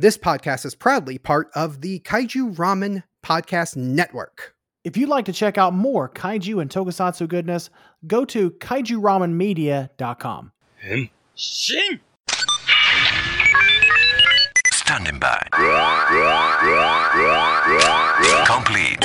This podcast is proudly part of the Kaiju Ramen Podcast Network. If you'd like to check out more kaiju and tokusatsu goodness, go to kaijuramenmedia.com. Shin! Standing by. Complete.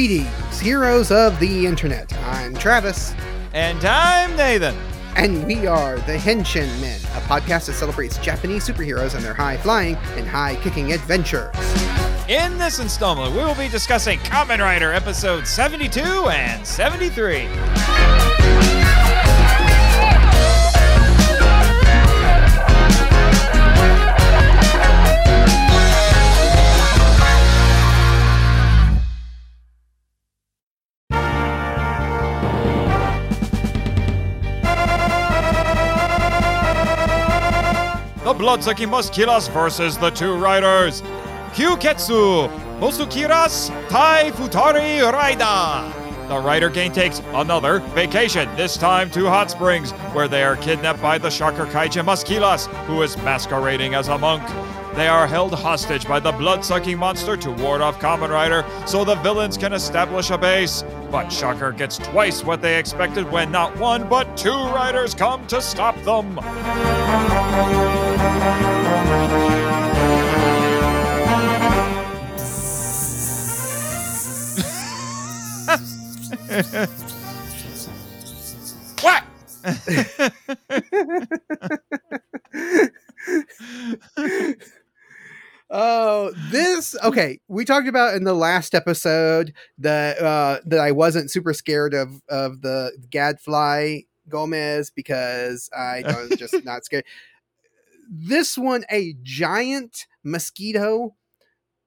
Greetings, heroes of the internet. I'm Travis, And I'm Nathan. and we are the Henshin Men, a podcast that celebrates Japanese superheroes and their high flying and high kicking adventures. In this installment, we will be discussing Kamen Rider episodes 72 and 73. Bloodsucking Musculas versus the two riders. Kyuketsu, Mosukiras, Tai Futari Raida. The rider gang takes another vacation, this time to Hot Springs, where they are kidnapped by the Shocker Kaijin Musculas, who is masquerading as a monk. They are held hostage by the blood-sucking monster to ward off Kamen Rider so the villains can establish a base. But Shocker gets twice what they expected when not one but two riders come to stop them. What? Oh, this okay. We talked about in the last episode that uh, that I wasn't super scared of of the Gadfly Gomez because I was just not scared. This one, a giant mosquito,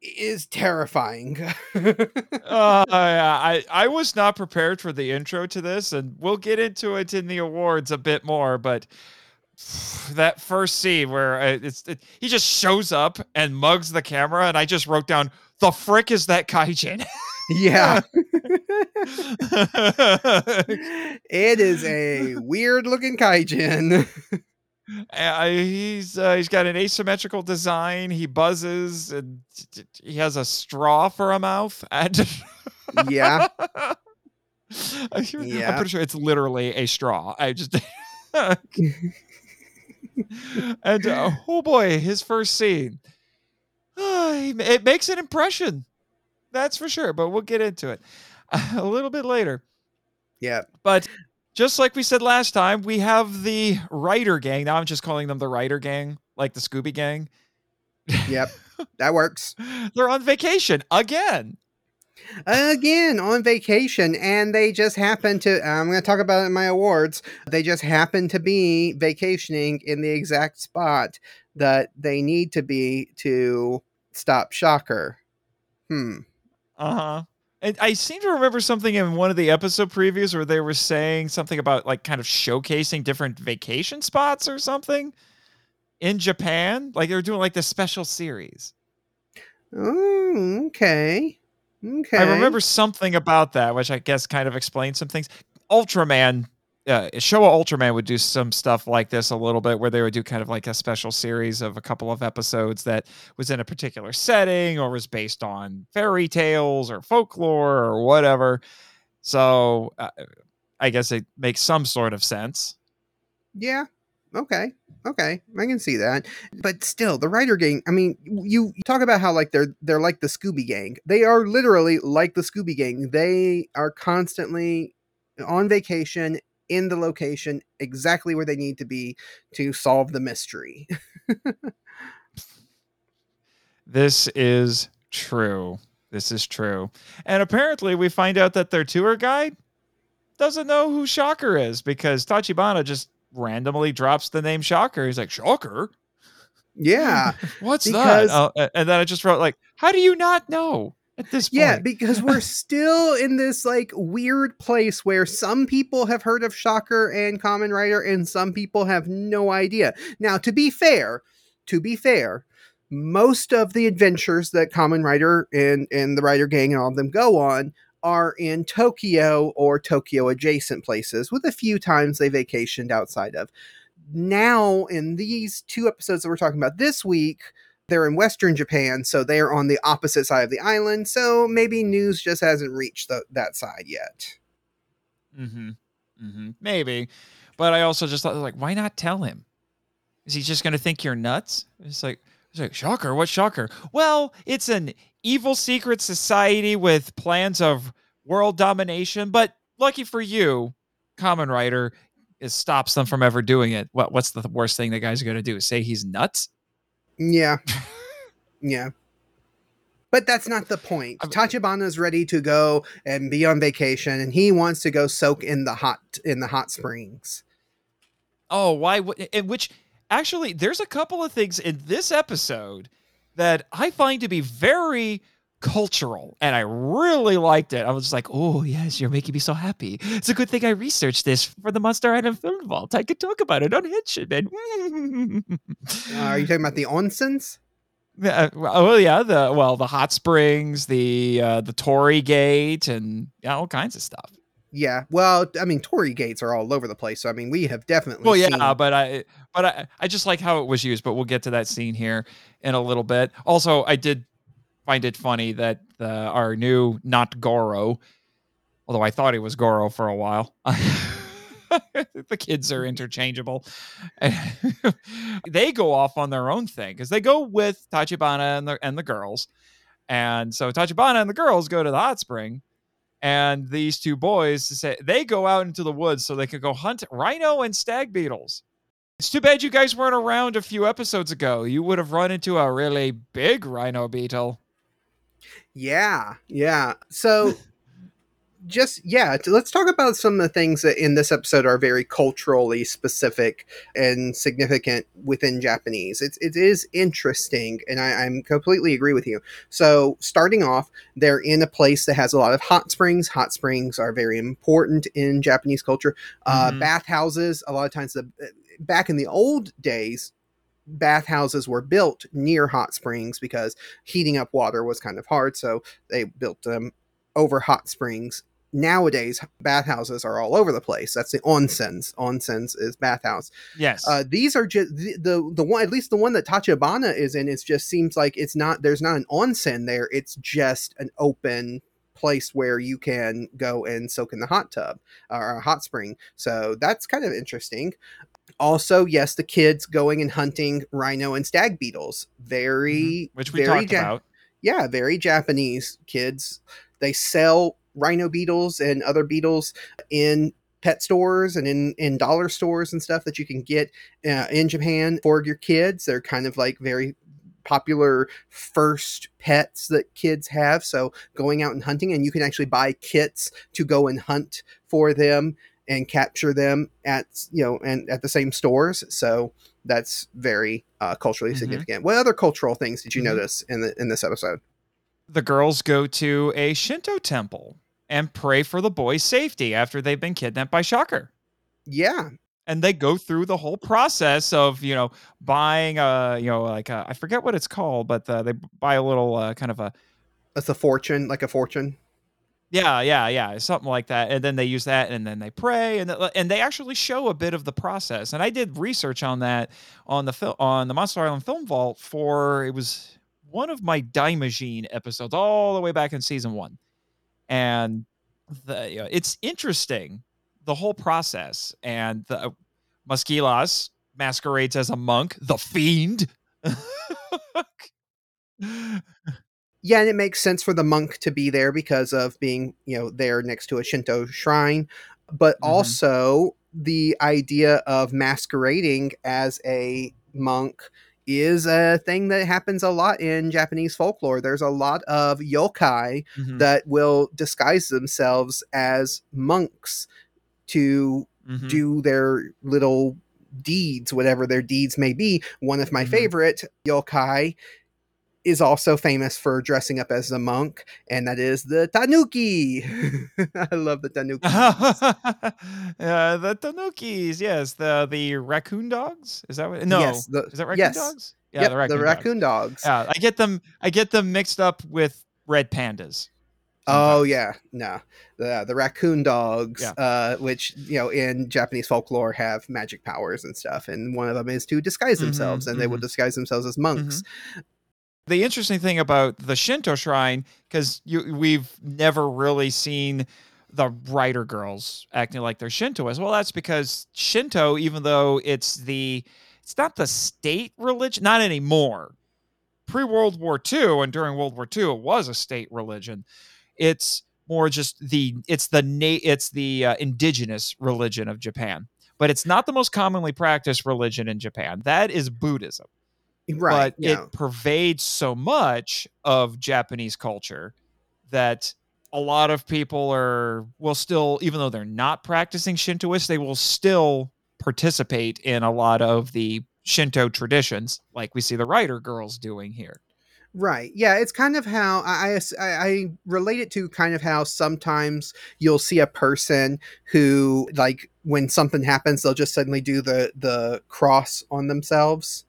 is terrifying. Uh, yeah, I, I was not prepared for the intro to this, and we'll get into it in the awards a bit more. But that first scene where uh, it's it, he just shows up and mugs the camera, and I just wrote down the frick is that kaijin. yeah, it is a weird looking kaijin. Uh, he's uh, he's got an asymmetrical design. He buzzes, and t- t- he has a straw for a mouth. And yeah, I'm, sure- I'm Yeah. pretty sure it's literally a straw. I just and uh, oh boy, his first scene. It makes an impression. That's for sure, but we'll get into it a little bit later. yeah. But just like we said last time, we have the rider gang. Now I'm just calling them the rider gang, like the Scooby gang. Yep, that works. They're on vacation again. Again on vacation, and they just happen to. I'm going to talk about it in my awards. They just happen to be vacationing in the exact spot that they need to be to stop Shocker. Hmm. Uh huh. And I seem to remember something in one of the episode previews where they were saying something about like kind of showcasing different vacation spots or something in Japan. Like they were doing like this special series. Oh, okay. Okay. I remember something about that, which I guess kind of explains some things. Ultraman, uh, Showa Ultraman would do some stuff like this a little bit, where they would do kind of like a special series of a couple of episodes that was in a particular setting or was based on fairy tales or folklore or whatever. So uh, I guess it makes some sort of sense. Yeah. Okay. Okay. I can see that. But still, the rider gang, I mean, you, you talk about how like they're they're like the Scooby gang. They are literally like the Scooby gang. They are constantly on vacation in the location exactly where they need to be to solve the mystery. This is true. This is true. And apparently, we find out that their tour guide doesn't know who Shocker is because Tachibana just randomly drops the name Shocker. He's like, Shocker? yeah. What's Because- that? Uh, and then I just wrote, like, how do you not know at this point? Yeah, because we're still in this like weird place where some people have heard of Shocker and Kamen Rider and some people have no idea. Now, to be fair, to be fair, most of the adventures that Kamen Rider and and the Rider Gang and all of them go on are in Tokyo or Tokyo adjacent places, with a few times they vacationed outside of. Now, in these two episodes that we're talking about this week, they're in Western Japan, so they're on the opposite side of the island. So maybe news just hasn't reached the, that side yet. Mm-hmm. Mm-hmm. Maybe. But I also just thought, like, why not tell him? Is he just going to think you're nuts? It's like, it's like, shocker. What shocker? Well, it's an evil secret society with plans of world domination. But lucky for you, Kamen Rider, it stops them from ever doing it. What what's the worst thing the guy's going to do? Say he's nuts? Yeah. yeah. But that's not the point. I mean- Tachibana's ready to go and be on vacation and he wants to go soak in the hot in the hot springs. Oh, why? would which actually, there's a couple of things in this episode that I find to be very cultural, and I really liked it. I was just like, "Oh yes, you're making me so happy." It's a good thing I researched this for the Monster Island Film Vault. I could talk about it on Henshin, man. Uh, are you talking about the onsens? Uh, oh yeah, the well, the hot springs, the uh, the Torii Gate, and yeah, all kinds of stuff. Yeah. Well, I mean, Torii gates are all over the place. So I mean, we have definitely. Well, yeah, seen- but I, but I, I just like how it was used. But we'll get to that scene here in a little bit. Also, I did find it funny that the, our new not Goro, although I thought he was Goro for a while. the kids are interchangeable. they go off on their own thing because they go with Tachibana and the and the girls, and so Tachibana and the girls go to the hot spring. And these two boys say they go out into the woods so they can go hunt rhino and stag beetles. It's too bad you guys weren't around a few episodes ago. You would have run into a really big rhino beetle. Yeah, yeah. So, just yeah, let's talk about some of the things that in this episode are very culturally specific and significant within Japanese. It's it is interesting, and I, I'm completely agree with you. So, starting off, they're in a place that has a lot of hot springs. Hot springs are very important in Japanese culture. Uh, Mhm. bathhouses, a lot of times, the back in the old days. Bathhouses were built near hot springs because heating up water was kind of hard, so they built them over hot springs. Nowadays, bathhouses are all over the place. That's the onsens. Onsens is bathhouse. Yes. Uh, these are just the, the the one, at least the one that Tachibana is in. It just seems like it's not. There's not an onsen there. It's just an open place where you can go and soak in the hot tub or a hot spring. So that's kind of interesting. Also, yes, the kids going and hunting rhino and stag beetles. Very, Mhm. Which we very talked Ja- about. yeah, very Japanese kids. They sell rhino beetles and other beetles in pet stores and in, in dollar stores and stuff that you can get uh, in Japan for your kids. They're kind of like very popular first pets that kids have. So going out and hunting, and you can actually buy kits to go and hunt for them and capture them at you know and at the same stores. So that's very uh, culturally Mhm. significant. What other cultural things did you Mhm. notice in the in this episode? The girls go to a Shinto temple and pray for the boys' safety after they've been kidnapped by Shocker. Yeah, and they go through the whole process of you know buying a you know like a, I forget what it's called, but uh, they buy a little uh, kind of a It's a fortune, like a fortune. Yeah yeah yeah something like that, and then they use that and then they pray and th- and they actually show a bit of the process. And I did research on that on the film on the Monster Island Film Vault for it was one of my Daimajin episodes all the way back in season one, and the you know, it's interesting the whole process and the uh, Musquilas masquerades as a monk, the fiend. Yeah, and it makes sense for the monk to be there because of being, you know, there next to a Shinto shrine, but Mhm. also the idea of masquerading as a monk is a thing that happens a lot in Japanese folklore. There's a lot of yokai Mhm, that will disguise themselves as monks to mhm. do their little deeds, whatever their deeds may be. One of my Mhm. favorite yokai is also famous for dressing up as a monk, and that is the tanuki. I love the tanuki. uh, the Tanukis, yes, the the raccoon dogs. Is that what? No, Yes, the- is that raccoon yes. dogs? Yeah, yep, the raccoon. the dogs. raccoon dogs. Yeah, I get them. I get them mixed up with red pandas. Oh yeah, no, the the raccoon dogs, Yeah. uh, which you know in Japanese folklore have magic powers and stuff, and one of them is to disguise themselves, and they will mhm. disguise themselves as monks. The interesting thing about the Shinto shrine, because we've never really seen the rider girls acting like they're Shintoists. Well, that's because Shinto, even though it's the it's not the state religion, not anymore. Pre World War II and during World War II, it was a state religion. It's more just the it's the na- it's the uh, indigenous religion of Japan, but it's not the most commonly practiced religion in Japan. That is Buddhism Right, but yeah. it pervades so much of Japanese culture that a lot of people are will still even though they're not practicing Shintoist they will still participate in a lot of the Shinto traditions like we see the rider girls doing here. Right. Yeah, it's kind of how I, I I relate it to kind of how sometimes you'll see a person who like when something happens they'll just suddenly do the the cross on themselves.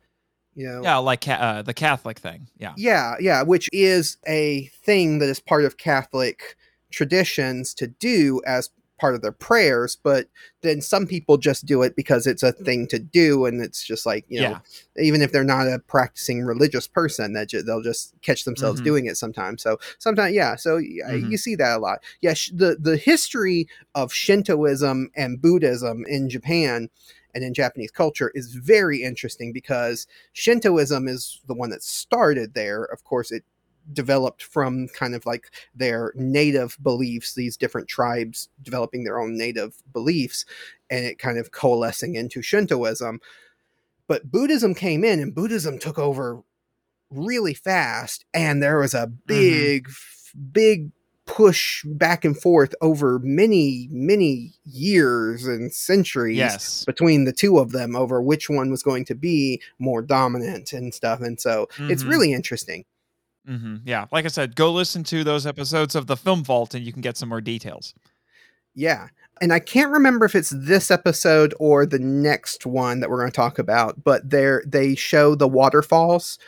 You know. Yeah, like uh, the Catholic thing. Yeah. Yeah, yeah, which is a thing that is part of Catholic traditions to do as part of their prayers, but then some people just do it because it's a thing to do and it's just like, you know, Yeah. even if they're not a practicing religious person that ju- they'll just catch themselves Mhm. doing it sometimes. So sometimes yeah, so Mhm. you see that a lot. Yeah, sh- the the history of Shintoism and Buddhism in Japan and in Japanese culture is very interesting because Shintoism is the one that started there. Of course, it developed from kind of like their native beliefs, these different tribes developing their own native beliefs, and it kind of coalescing into Shintoism. But Buddhism came in and Buddhism took over really fast, and there was a mm-hmm. big, f- big push back and forth over many, many years and centuries Yes. between the two of them over which one was going to be more dominant and stuff. And so it's Mhm. really interesting. hmm Yeah. Like I said, go listen to those episodes of the Film Vault and you can get some more details. Yeah. And I can't remember if it's this episode or the next one that we're going to talk about, but there they show the waterfalls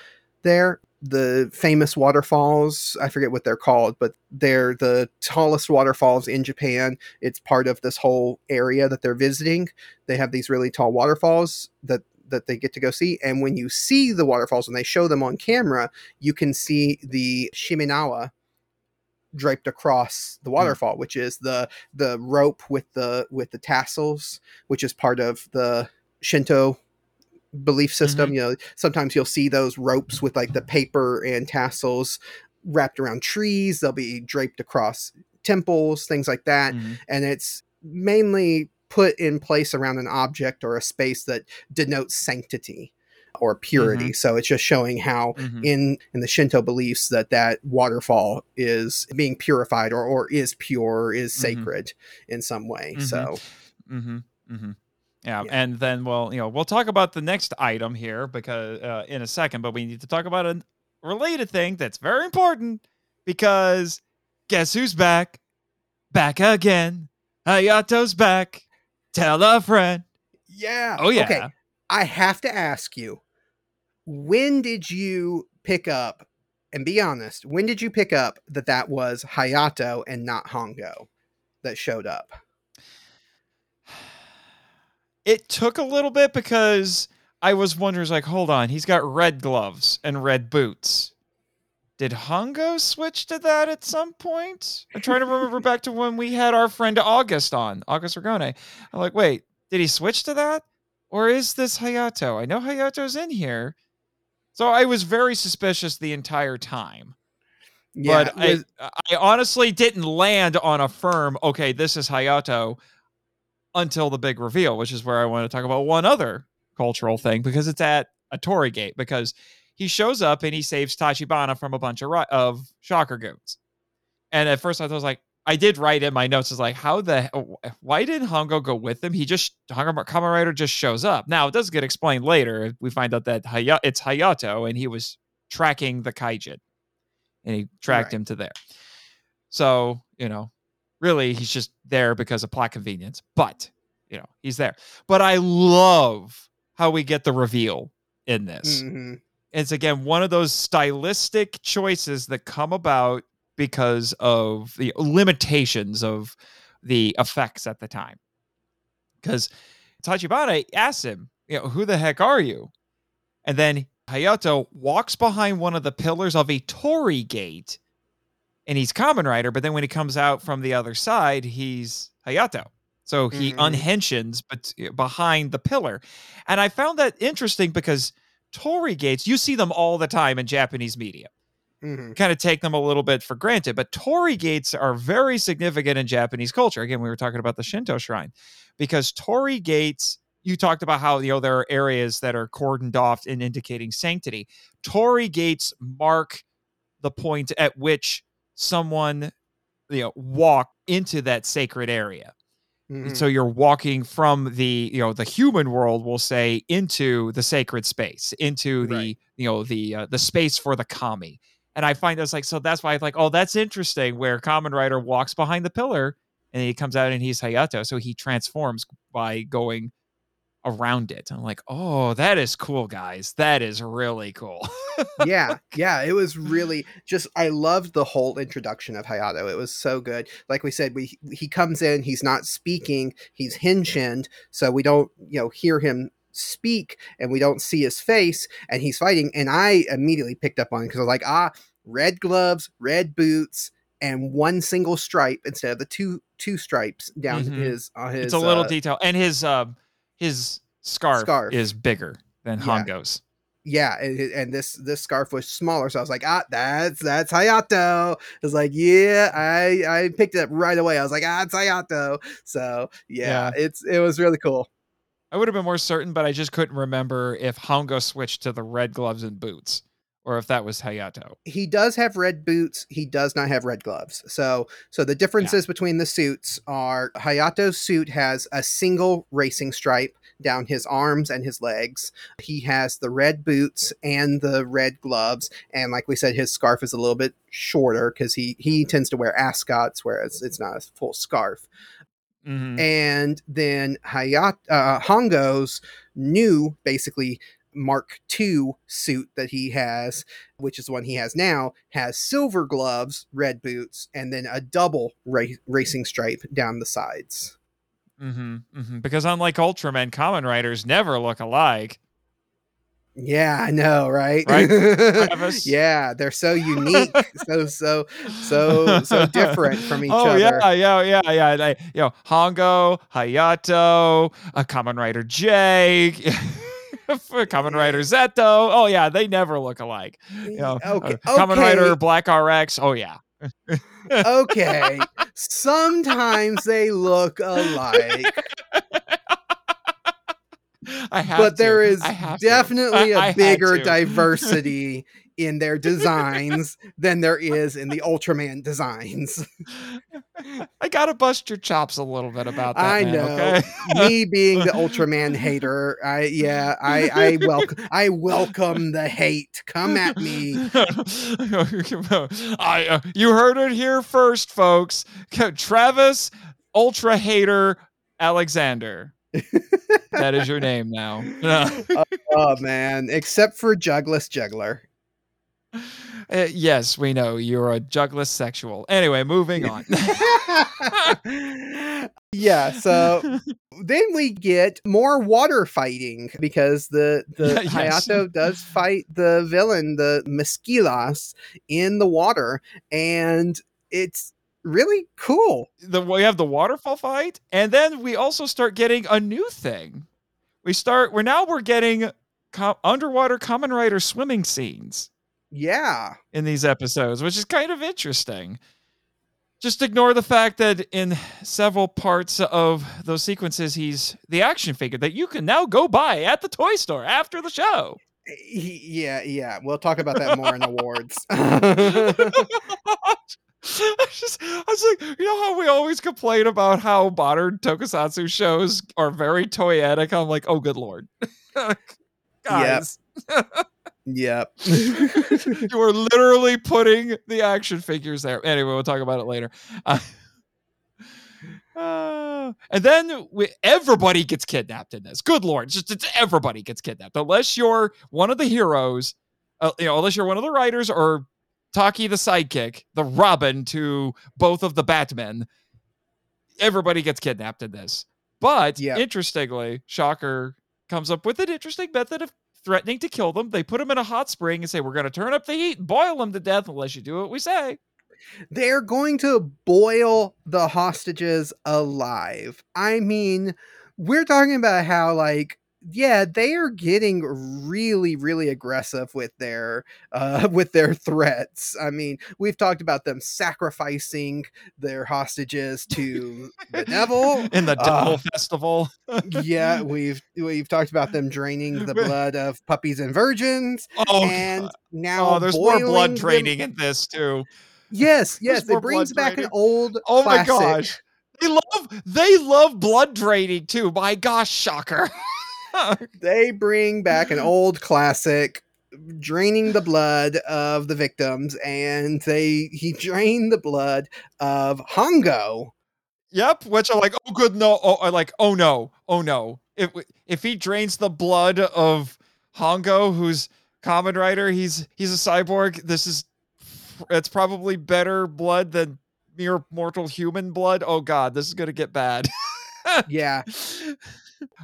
there, the famous waterfalls. I forget what they're called, but they're the tallest waterfalls in Japan. It's part of this whole area that they're visiting. They have these really tall waterfalls that that they get to go see and when you see the waterfalls and they show them on camera you can see the shimenawa draped across the hmm. waterfall which is the the rope with the with the tassels which is part of the shinto belief system you know sometimes you'll see those ropes with like the paper and tassels wrapped around trees they'll be draped across temples things like that Mhm. and it's mainly put in place around an object or a space that denotes sanctity or purity so it's just showing how Mhm. in in the Shinto beliefs that that waterfall is being purified or or is pure is Mhm. sacred in some way. Mhm. So Mm-hmm. Mm-hmm. Yeah. Yeah. and then well, you know, we'll talk about the next item here because uh, in a second, but we need to talk about a related thing that's very important because guess who's back? Back again. Hayato's back. Tell a friend. yeah. Oh yeah. Okay. I have to ask you, when did you pick up? And be honest, when did you pick up that that was Hayato and not Hongo that showed up? It took a little bit because I was wondering, like, hold on, he's got red gloves and red boots. Did Hongo switch to that at some point? I'm trying to remember back to when we had our friend August on, August Ragone. I'm like, wait, did he switch to that? Or is this Hayato? I know Hayato's in here. So I was very suspicious the entire time. but I, I honestly didn't land on a firm, okay, this is Hayato until the big reveal, which is where I want to talk about one other cultural thing because it's at a Torii Gate because he shows up and he saves Tachibana from a bunch of of shocker goons. And at first I was like, I did write in my notes, is like, how the why didn't Hongo go with him? He just Hongo Kamen Rider just shows up. Now it does get explained later. We find out that Haya, it's Hayato and he was tracking the Kaijin and he tracked Right. him to there. So, you know, really he's just there because of plot convenience, but you know, he's there. But I love how we get the reveal in this. Mhm. It's again one of those stylistic choices that come about because of the limitations of the effects at the time. Because Tachibana asks him, you know, who the heck are you? And then Hayato walks behind one of the pillars of a torii gate and he's Kamen Rider, but then when he comes out from the other side, he's Hayato. So he Mhm. unhenshins but behind the pillar. And I found that interesting because torii gates, you see them all the time in Japanese media. hmm Kind of take them a little bit for granted, but torii gates are very significant in Japanese culture. Again, we were talking about the Shinto shrine because torii gates, you talked about how you know there are areas that are cordoned off and indicating sanctity. Torii gates mark the point at which someone you know walk into that sacred area. Hmm so you're walking from the you know the human world we'll say into the sacred space into the Right. you know the uh, the space for the kami. And i find that's like so that's why i like oh that's interesting where Kamen Rider walks behind the pillar and he comes out and he's hayato. So he transforms by going around it i'm like oh that is cool guys that is really cool yeah, yeah, it was really just I loved the whole introduction of Hayato. It was so good. Like we said, we he comes in, he's not speaking, he's henshined, so we don't, you know, hear him speak and we don't see his face and he's fighting and I immediately picked up on it because I was like, "Ah, red gloves, red boots, and one single stripe instead of the two two stripes down Mhm. his on his it's a little uh, detail and his um his scarf, Scarf. is bigger than Yeah. hongo's. Yeah and, and this this scarf was smaller. So i was like ah that's that's hayato. I was like yeah i i picked it up right away. I was like ah it's hayato. So yeah, it's it was really cool. I would have been more certain, but I just couldn't remember if Hongo switched to the red gloves and boots or if that was Hayato. he does have red boots. He does not have red gloves. So so the differences between the suits are hayato's suit has a single racing stripe down his arms and his legs. He has the red boots and the red gloves. And like we said his scarf is a little bit shorter because he he tends to wear ascots whereas it's not a full scarf. Mhm. and then Hayat uh, Hongo's new basically Mark II suit that he has, which is the one he has now, has silver gloves, red boots, and then a double ra- racing stripe down the sides. Mm-hmm, mm-hmm. Because unlike Ultraman, Kamen Riders never look alike. Yeah, I know, right? Right, yeah, they're so unique, so so so so different from each other. oh other. yeah, yeah, yeah, yeah. They, you know, Hongo, Hayato, a Kamen Rider J, Kamen Rider ZO. Oh yeah, they never look alike. You know, okay, uh, Kamen okay. Rider Black RX. Oh yeah. okay. Sometimes they look alike, I have but to. there is definitely I- I a bigger diversity in their designs than there is in the Ultraman designs. I gotta bust your chops a little bit about that. I man, know. Okay? Me being the Ultraman hater, I yeah, I I welcome I welcome the hate. Come at me. I, uh, you heard it here first, folks. Travis, ultra hater Alexander. that is your name now. Oh man, except for Jugglus Juggler. Uh, yes, we know you're a jugless sexual. Anyway, moving on. yeah, so then we get more water fighting because the the yes. Hayato does fight the villain, the Mesquilas, in the water, and it's really cool. the we have the waterfall fight, and then we also start getting a new thing. We start. We're now we're getting co- underwater Kamen Rider swimming scenes Yeah, in these episodes, which is kind of interesting. Just ignore the fact that in several parts of those sequences, he's the action figure that you can now go buy at the toy store after the show. Eh, yeah, yeah. We'll talk about that more in awards. I just, I was like, you know how we always complain about how modern tokusatsu shows are very toyetic? I'm like, oh, good lord, guys, yep. you are literally putting the action figures there. Anyway, we'll talk about it later. Uh, uh, and then we, everybody gets kidnapped in this. Good lord, just it's, everybody gets kidnapped unless you're one of the heroes. Uh, you know, unless you're one of the riders or Taki the sidekick, the Robin to both of the Batmen. Everybody gets kidnapped in this. But Yep. interestingly, Shocker comes up with an interesting method of threatening to kill them. They put them in a hot spring and say, We're going to turn up the heat and boil them to death unless you do what we say. They're going to boil the hostages alive. I mean, we're talking about how like yeah, they are getting really really aggressive with their uh with their threats. I mean, we've talked about them sacrificing their hostages to the devil. in the Uh, Devil Festival. yeah, we've we've talked about them draining the blood of puppies and virgins Oh, and now oh, there's more blood them- draining in this too. Yes, yes, There's it brings back an old Oh my gosh. They love they love blood draining too. My gosh, shocker. they bring back an old classic draining the blood of the victims and they he drained the blood of hongo yep, which are like, oh good no, oh uh, like, oh no, oh no. If if he drains the blood of Hongo, who's Kamen Rider, he's he's a cyborg. This is it's probably better blood than mere mortal human blood. Oh god, this is gonna get bad. yeah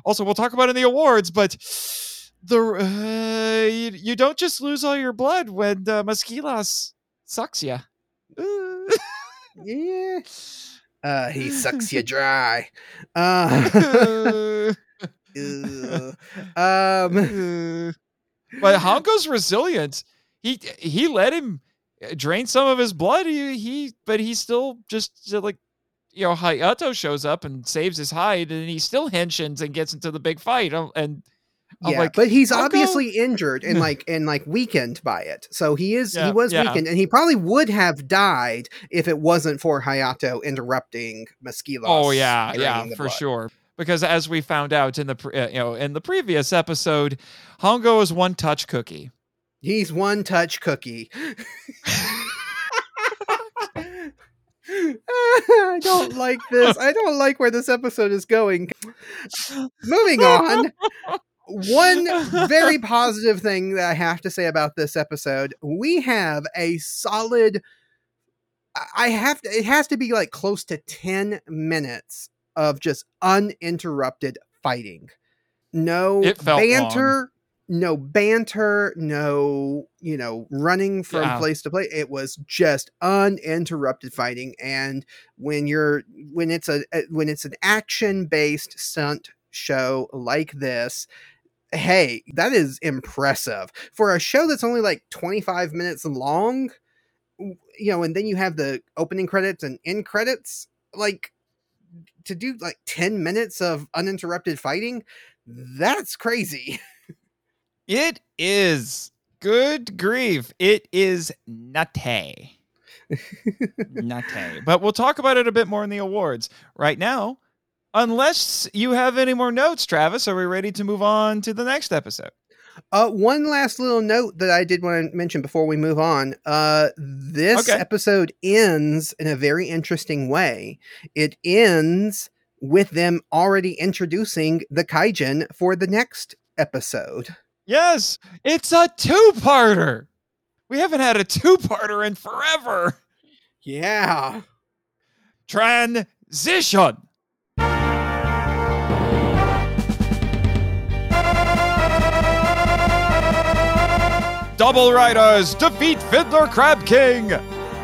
also, we'll talk about in the awards, but the uh, you, you don't just lose all your blood when uh, Maskilas sucks you. yeah uh he sucks you dry uh um but Hongo's resilient. He he let him drain some of his blood. He, he but he still just like you know Hayato shows up and saves his hide, and he still henshins and gets into the big fight. And I'm yeah, like, but he's Hongo- obviously injured and like and like weakened by it. So he is Yeah, he was yeah. weakened and he probably would have died if it wasn't for Hayato interrupting Maskilos. Oh yeah, yeah, for blood. sure. Because as we found out in the uh, you know in the previous episode, Hongo is one touch cookie. He's one touch cookie. I don't like this. I don't like where this episode is going. Moving on. One very positive thing that I have to say about this episode we have a solid. I- have to, it has to be like close to 10 minutes of just uninterrupted fighting. No banter. long. No banter, no, you know, running from Yeah. place to place. It was just uninterrupted fighting. And when you're when it's a a- when it's an action based stunt show like this, hey, that is impressive for a show that's only like 25 minutes long. You know, and then you have the opening credits and end credits. Like to do like 10 minutes of uninterrupted fighting, that's crazy. It is good grief. It is nutty. nutty. But we'll talk about it a bit more in the awards. Right now, unless you have any more notes, Travis, are we ready to move on to the next episode? Uh, one last little note that I did want to mention before we move on. Uh, this Okay. episode ends in a very interesting way. It ends with them already introducing the Kaijin for the next episode. Yes, it's a two-parter. We haven't had a two-parter in forever. Yeah. Transition. Double Riders defeat Fiddler Crab King.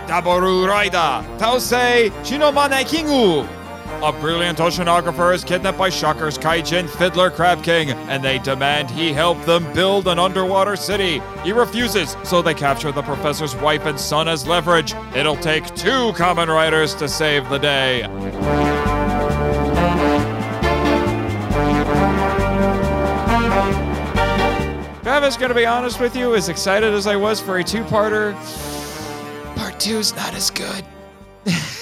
Daboru Raida, Tausei Shinomane Kingu. A brilliant oceanographer is kidnapped by Shocker's Kaijin Fiddler Crab King, and they demand he help them build an underwater city. He refuses, so they capture the professor's wife and son as leverage. It'll take two Kamen Riders to save the day. Travis, gonna be honest with you, as excited as I was for a two-parter, part two's not as good.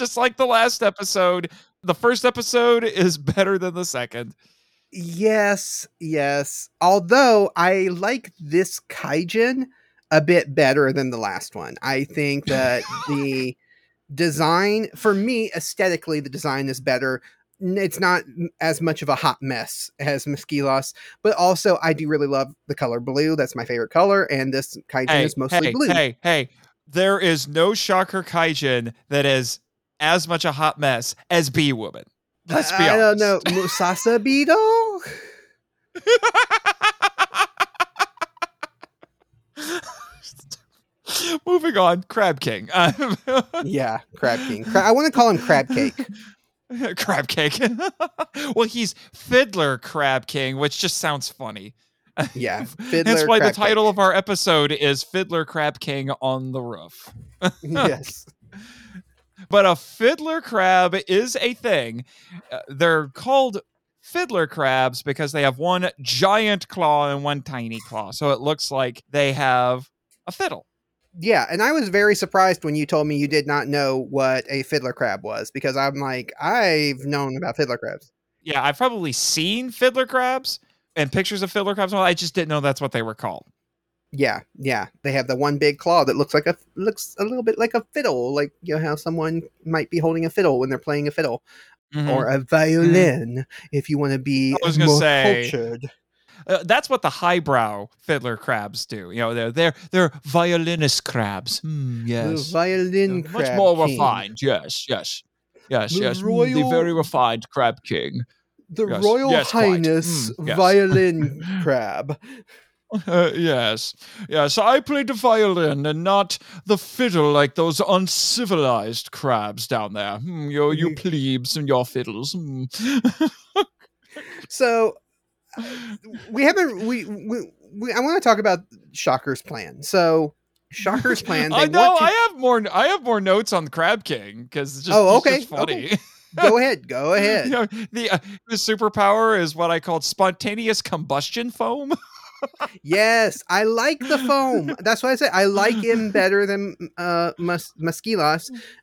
just like the last episode. The first episode is better than the second. Yes, yes. Although I like this Kaijin a bit better than the last one. I think that the design, for me, aesthetically, the design is better. it's not as much of a hot mess as Muskelos, but also I do really love the color blue. That's my favorite color, and this kaijin Hey, is mostly hey, blue. hey, hey! There is no shocker kaijin that is as much a hot mess as Bee Woman. Let's be I don't know, Musasa Beetle. Moving on, Crab King. Yeah, Crab King. Cra- I want to call him Crab Cake. crab Cake. well, he's Fiddler Crab King, which just sounds funny. Yeah, That's Fiddler why the Crab title of our episode is Fiddler Crab King on the Roof. Yes. But a fiddler crab is a thing. Uh, they're called fiddler crabs because they have one giant claw and one tiny claw. So it looks like they have a fiddle. Yeah, and I was very surprised when you told me you did not know what a fiddler crab was because I'm like, I've known about fiddler crabs. Yeah, I've probably seen fiddler crabs and pictures of fiddler crabs. all, I just didn't know that's what they were called. Yeah, yeah. They have the one big claw that looks like a looks a little bit like a fiddle, like you know how someone might be holding a fiddle when they're playing a fiddle, Mhm. or a violin if you want to be I was gonna more say- cultured. Uh, that's what the highbrow fiddler crabs do. You know, they're they're they're violinist crabs. Hmm, The yes, violin Uh, much more king. refined. Yes, yes, yes, The yes. Mm, the very refined crab king. The Yes, Royal yes. Highness Mm, yes. violin crab. Uh, yes, yes. I played the violin and not the fiddle like those uncivilized crabs down there. Hmm, you, you plebes and your fiddles. Hmm. So we haven't we, we, we I want to talk about Shocker's plan. So Shocker's plan. They I know. to, I have more. I have more notes on the Crab King because it's just, Oh, it's okay, just funny. go ahead, go ahead. you know, the uh, the superpower is what I called spontaneous combustion foam. Yes, I like the foam. That's why I say I like him better than uh.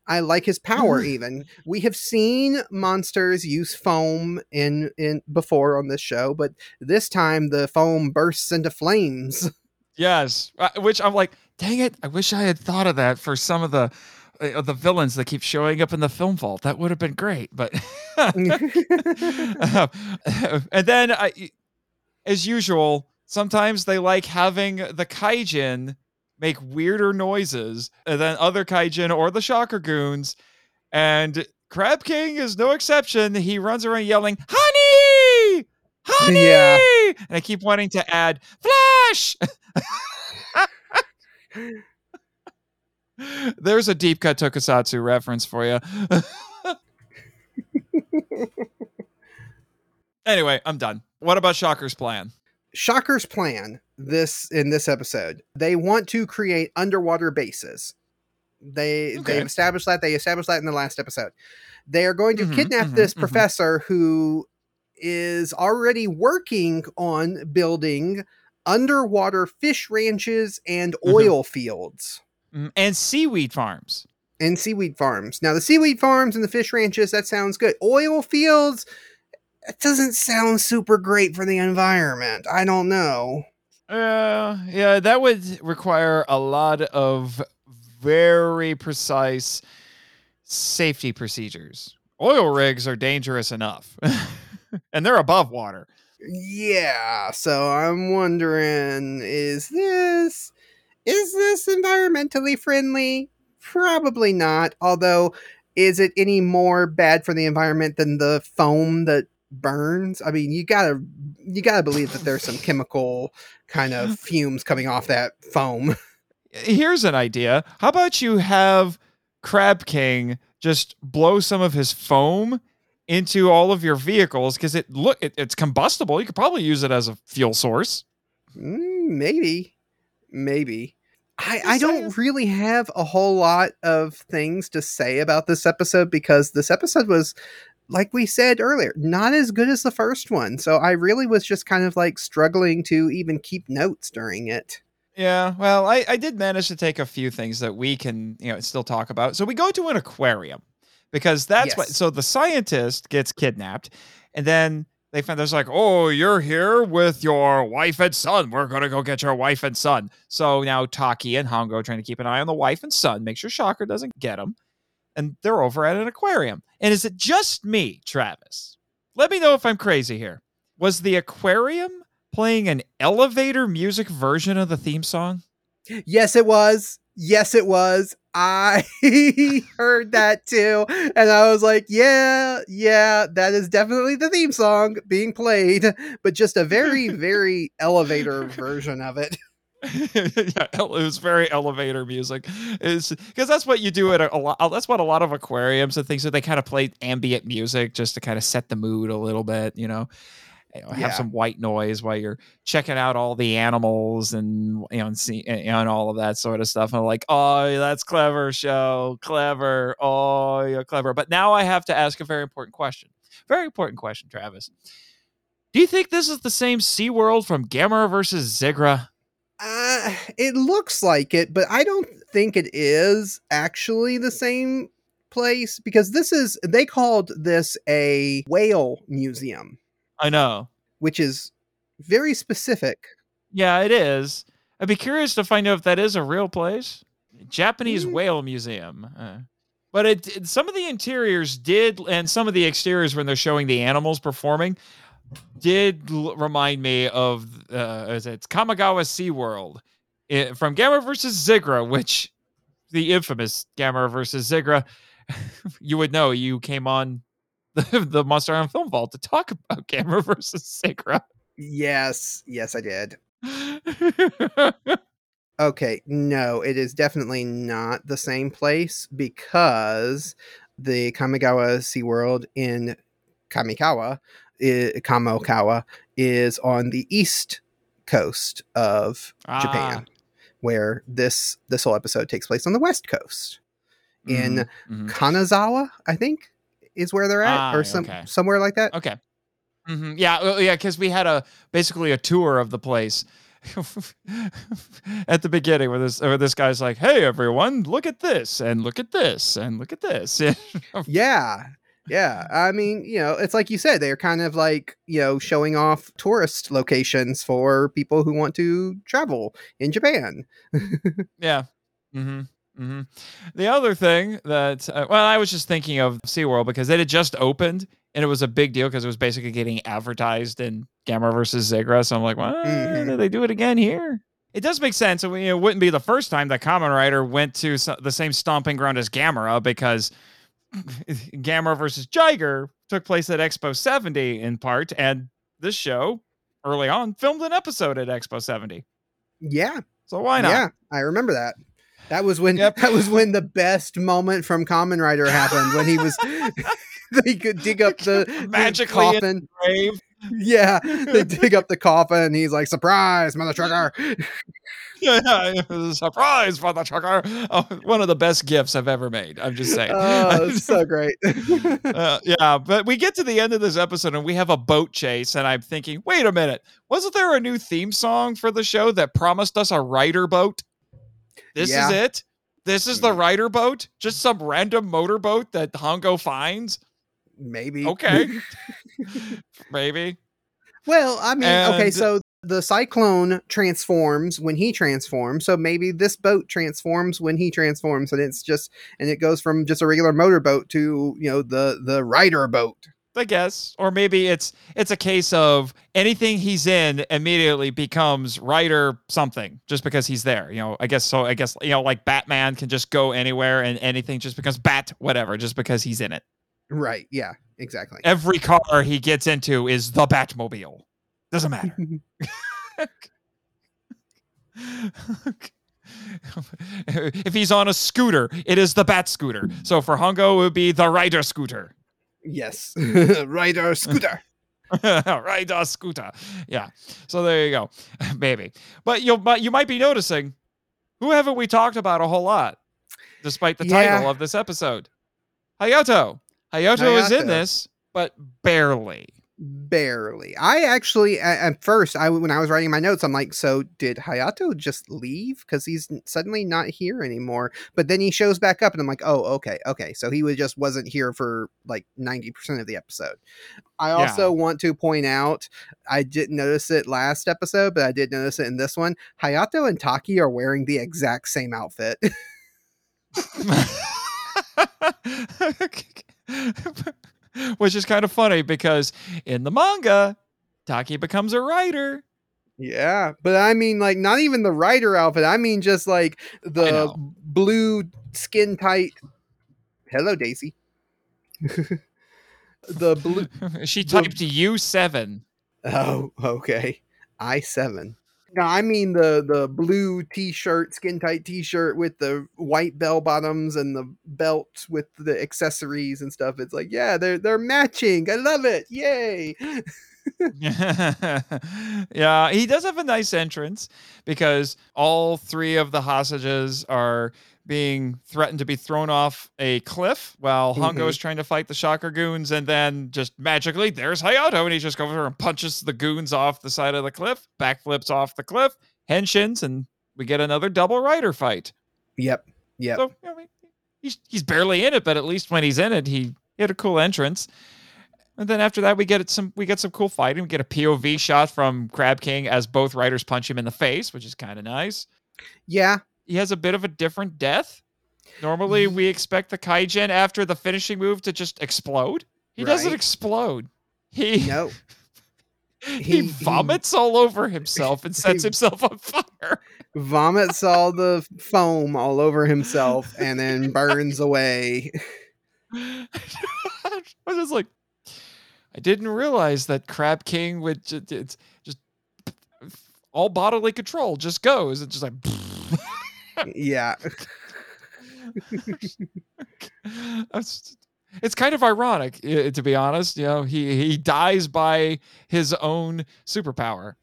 I like his power even. We have seen monsters use foam in in before on this show, but this time the foam bursts into flames. yes, uh, which I'm like, dang it! I wish I had thought of that for some of the. Uh, the villains that keep showing up in the film vault that would have been great but and then I, as usual sometimes they like having the kaijin make weirder noises than other kaijin or the shocker goons and crab king is no exception. He runs around yelling honey! Honey! Yeah. and i keep wanting to add flash! There's a deep cut tokusatsu reference for you anyway i'm done. What about shocker's plan Shocker's plan this in this episode. They want to create underwater bases. They Okay. they've established that. They established that in the last episode. They are going to Mhm, kidnap mhm, this mhm. professor who is already working on building underwater fish ranches and Mhm. oil fields Mm, and seaweed farms and seaweed farms. Now the seaweed farms and the fish ranches that sounds good. Oil fields it doesn't sound super great for the environment. I don't know. Uh, yeah, that would require a lot of very precise safety procedures. Oil rigs are dangerous enough, and they're above water. Yeah, so I'm wondering is this is this environmentally friendly? Probably not. Although is it any more bad for the environment than the foam that burns? I mean, you got to you got to believe that there's some chemical kind of fumes coming off that foam. Here's an idea. How about you have Crab King just blow some of his foam into all of your vehicles because it look it, it's combustible. You could probably use it as a fuel source. Mm, maybe. Maybe. I, I don't really have a whole lot of things to say about this episode because this episode was, like we said earlier, not as good as the first one. So I really was just kind of like struggling to even keep notes during it. Yeah, well, I, I did manage to take a few things that we can, you know, still talk about. So we go to an aquarium because that's what. So the scientist gets kidnapped, and then they find there's like, oh, you're here with your wife and son. We're gonna go get your wife and son. So now Taki and Hongo are trying to keep an eye on the wife and son, make sure Shocker doesn't get them. And they're over at an aquarium. And is it just me, Travis? Let me know if I'm crazy here. Was the aquarium playing an elevator music version of the theme song? Yes, it was. Yes, it was. I heard that too. And I was like, yeah, yeah, that is definitely the theme song being played, but just a very, very elevator version of it. yeah, it was very elevator music. Is because that's what you do at a, a lot. Uh, that's what a lot of aquariums and things that they kind of play ambient music just to kind of set the mood a little bit. You know, have Yeah. some white noise while you're checking out all the animals and you know and, see, and, all of that sort of stuff. And I'm like, oh, that's clever show, clever. Oh, you're clever. But now I have to ask a very important question. Very important question, Travis. Do you think this is the same SeaWorld from Gamera versus Zigra? Uh, it looks like it, but I don't think it is actually the same place because this is, they called this a whale museum, I know. which is very specific. Yeah, it is. I'd be curious to find out if that is a real place. Japanese Mm. whale museum. Uh, but it, it- some of the interiors did, and some of the exteriors when they're showing the animals performing, did l- remind me of uh, is it Kamogawa SeaWorld eh, from Gamera versus Zigra, which the infamous Gamera versus Zigra. you would know you came on the, the Monster Island Film Vault to talk about Gamera versus Zigra. Yes, yes, I did. Okay, no, it is definitely not the same place because the Kamigawa SeaWorld in Kamikawa, i- Kamogawa, is on the east coast of Ah. Japan, where this this whole episode takes place on the west coast. In Mhm, mhm. Kanazawa, I think, is where they're at, Ah, or some okay. somewhere like that. Okay. hmm Yeah, well, yeah, because we had a basically a tour of the place at the beginning, where this where this guy's like, "Hey, everyone, look at this, and look at this, and look at this." Yeah. Yeah. I mean, you know, it's like you said, they're kind of like, you know, showing off tourist locations for people who want to travel in Japan. yeah. hmm hmm The other thing that, uh, well, I was just thinking of SeaWorld because it had just opened and it was a big deal because it was basically getting advertised in Gamera versus Zigra. So I'm like, well, Mhm. did they do it again here? It does make sense. I mean, it wouldn't be the first time that Kamen Rider went to the same stomping ground as Gamera because Gamera versus Jiger took place at Expo 70 in part. And this show, early on, filmed an episode at Expo 70. Yeah. So why not? Yeah. I remember that. That was when Yep. that was when the best moment from Kamen Rider happened when he was they could dig up the, the Magically in- coffin. Yeah. They dig up the coffin and he's like, surprise, mother trucker. Yeah, it was a surprise for the trucker. Oh, one of the best gifts I've ever made. I'm just saying. Oh, it's so great. Uh, yeah, but we get to the end of this episode and we have a boat chase, and I'm thinking, wait a minute, wasn't there a new theme song for the show that promised us a rider boat? This Yeah. is it. This is the rider boat. Just some random motorboat that Hongo finds. Maybe. Okay, maybe. Well, I mean, okay, so the cyclone transforms when he transforms, so maybe this boat transforms when he transforms, and it's just and it goes from just a regular motorboat to you know the the rider boat. I guess, or maybe it's it's a case of anything he's in immediately becomes rider something just because he's there. You know, I guess so. I guess you know, like Batman can just go anywhere and anything just becomes Bat whatever just because he's in it. Right? Yeah, exactly. Every car he gets into is the Batmobile. Doesn't matter. if he's on a scooter, it is the Bat scooter. So for Hongo, it would be the Rider scooter. yes, rider scooter. uh, scooter. Yeah. So there you go, maybe. But you but you might be noticing, who haven't we talked about a whole lot, despite the title of this episode? Hayato. Hayato is in this, but barely. Barely. I actually at, first, I when I was writing my notes, I'm like, so did Hayato just leave because he's suddenly not here anymore? But then he shows back up, and I'm like, oh, okay, okay. So he was just wasn't here for like ninety percent of the episode. I Yeah. also want to point out, I didn't notice it last episode, but I did notice it in this one. Hayato and Taki are wearing the exact same outfit. Which is kind of funny because in the manga, Taki becomes a rider. Yeah, but I mean, like, not even the rider outfit. I mean, just like the blue skin tight. Hello, Daisy. the blue. she The- typed U7. Oh, okay. I seven. No, I mean the the blue t-shirt, skin tight t-shirt with the white bell bottoms and the belt with the accessories and stuff. It's like, yeah, they're they're matching. I love it. Yay. yeah, he does have a nice entrance because all three of the hostages are being threatened to be thrown off a cliff while Hongo Mhm. is trying to fight the shocker goons, and then just magically there's Hayato, and he just goes over and punches the goons off the side of the cliff, backflips off the cliff, henshins, and we get another double rider fight. Yep. Yep. So I mean, he's he's barely in it, but at least when he's in it, he, he had a cool entrance. And then after that, we get some we get some cool fighting. We get a POV shot from Crab King as both riders punch him in the face, which is kind of nice. Yeah. He has a bit of a different death. Normally, we expect the Kaijin after the finishing move to just explode. He doesn't explode. He No. he, he- he- vomits all over himself and sets himself on fire. Vomits all the foam all over himself and then burns away. I was just like, I didn't realize that Crab King would just, it's just all bodily control just goes. It's just like, Yeah. it's, kind of ironic, to be honest. You know, he he dies by his own superpower.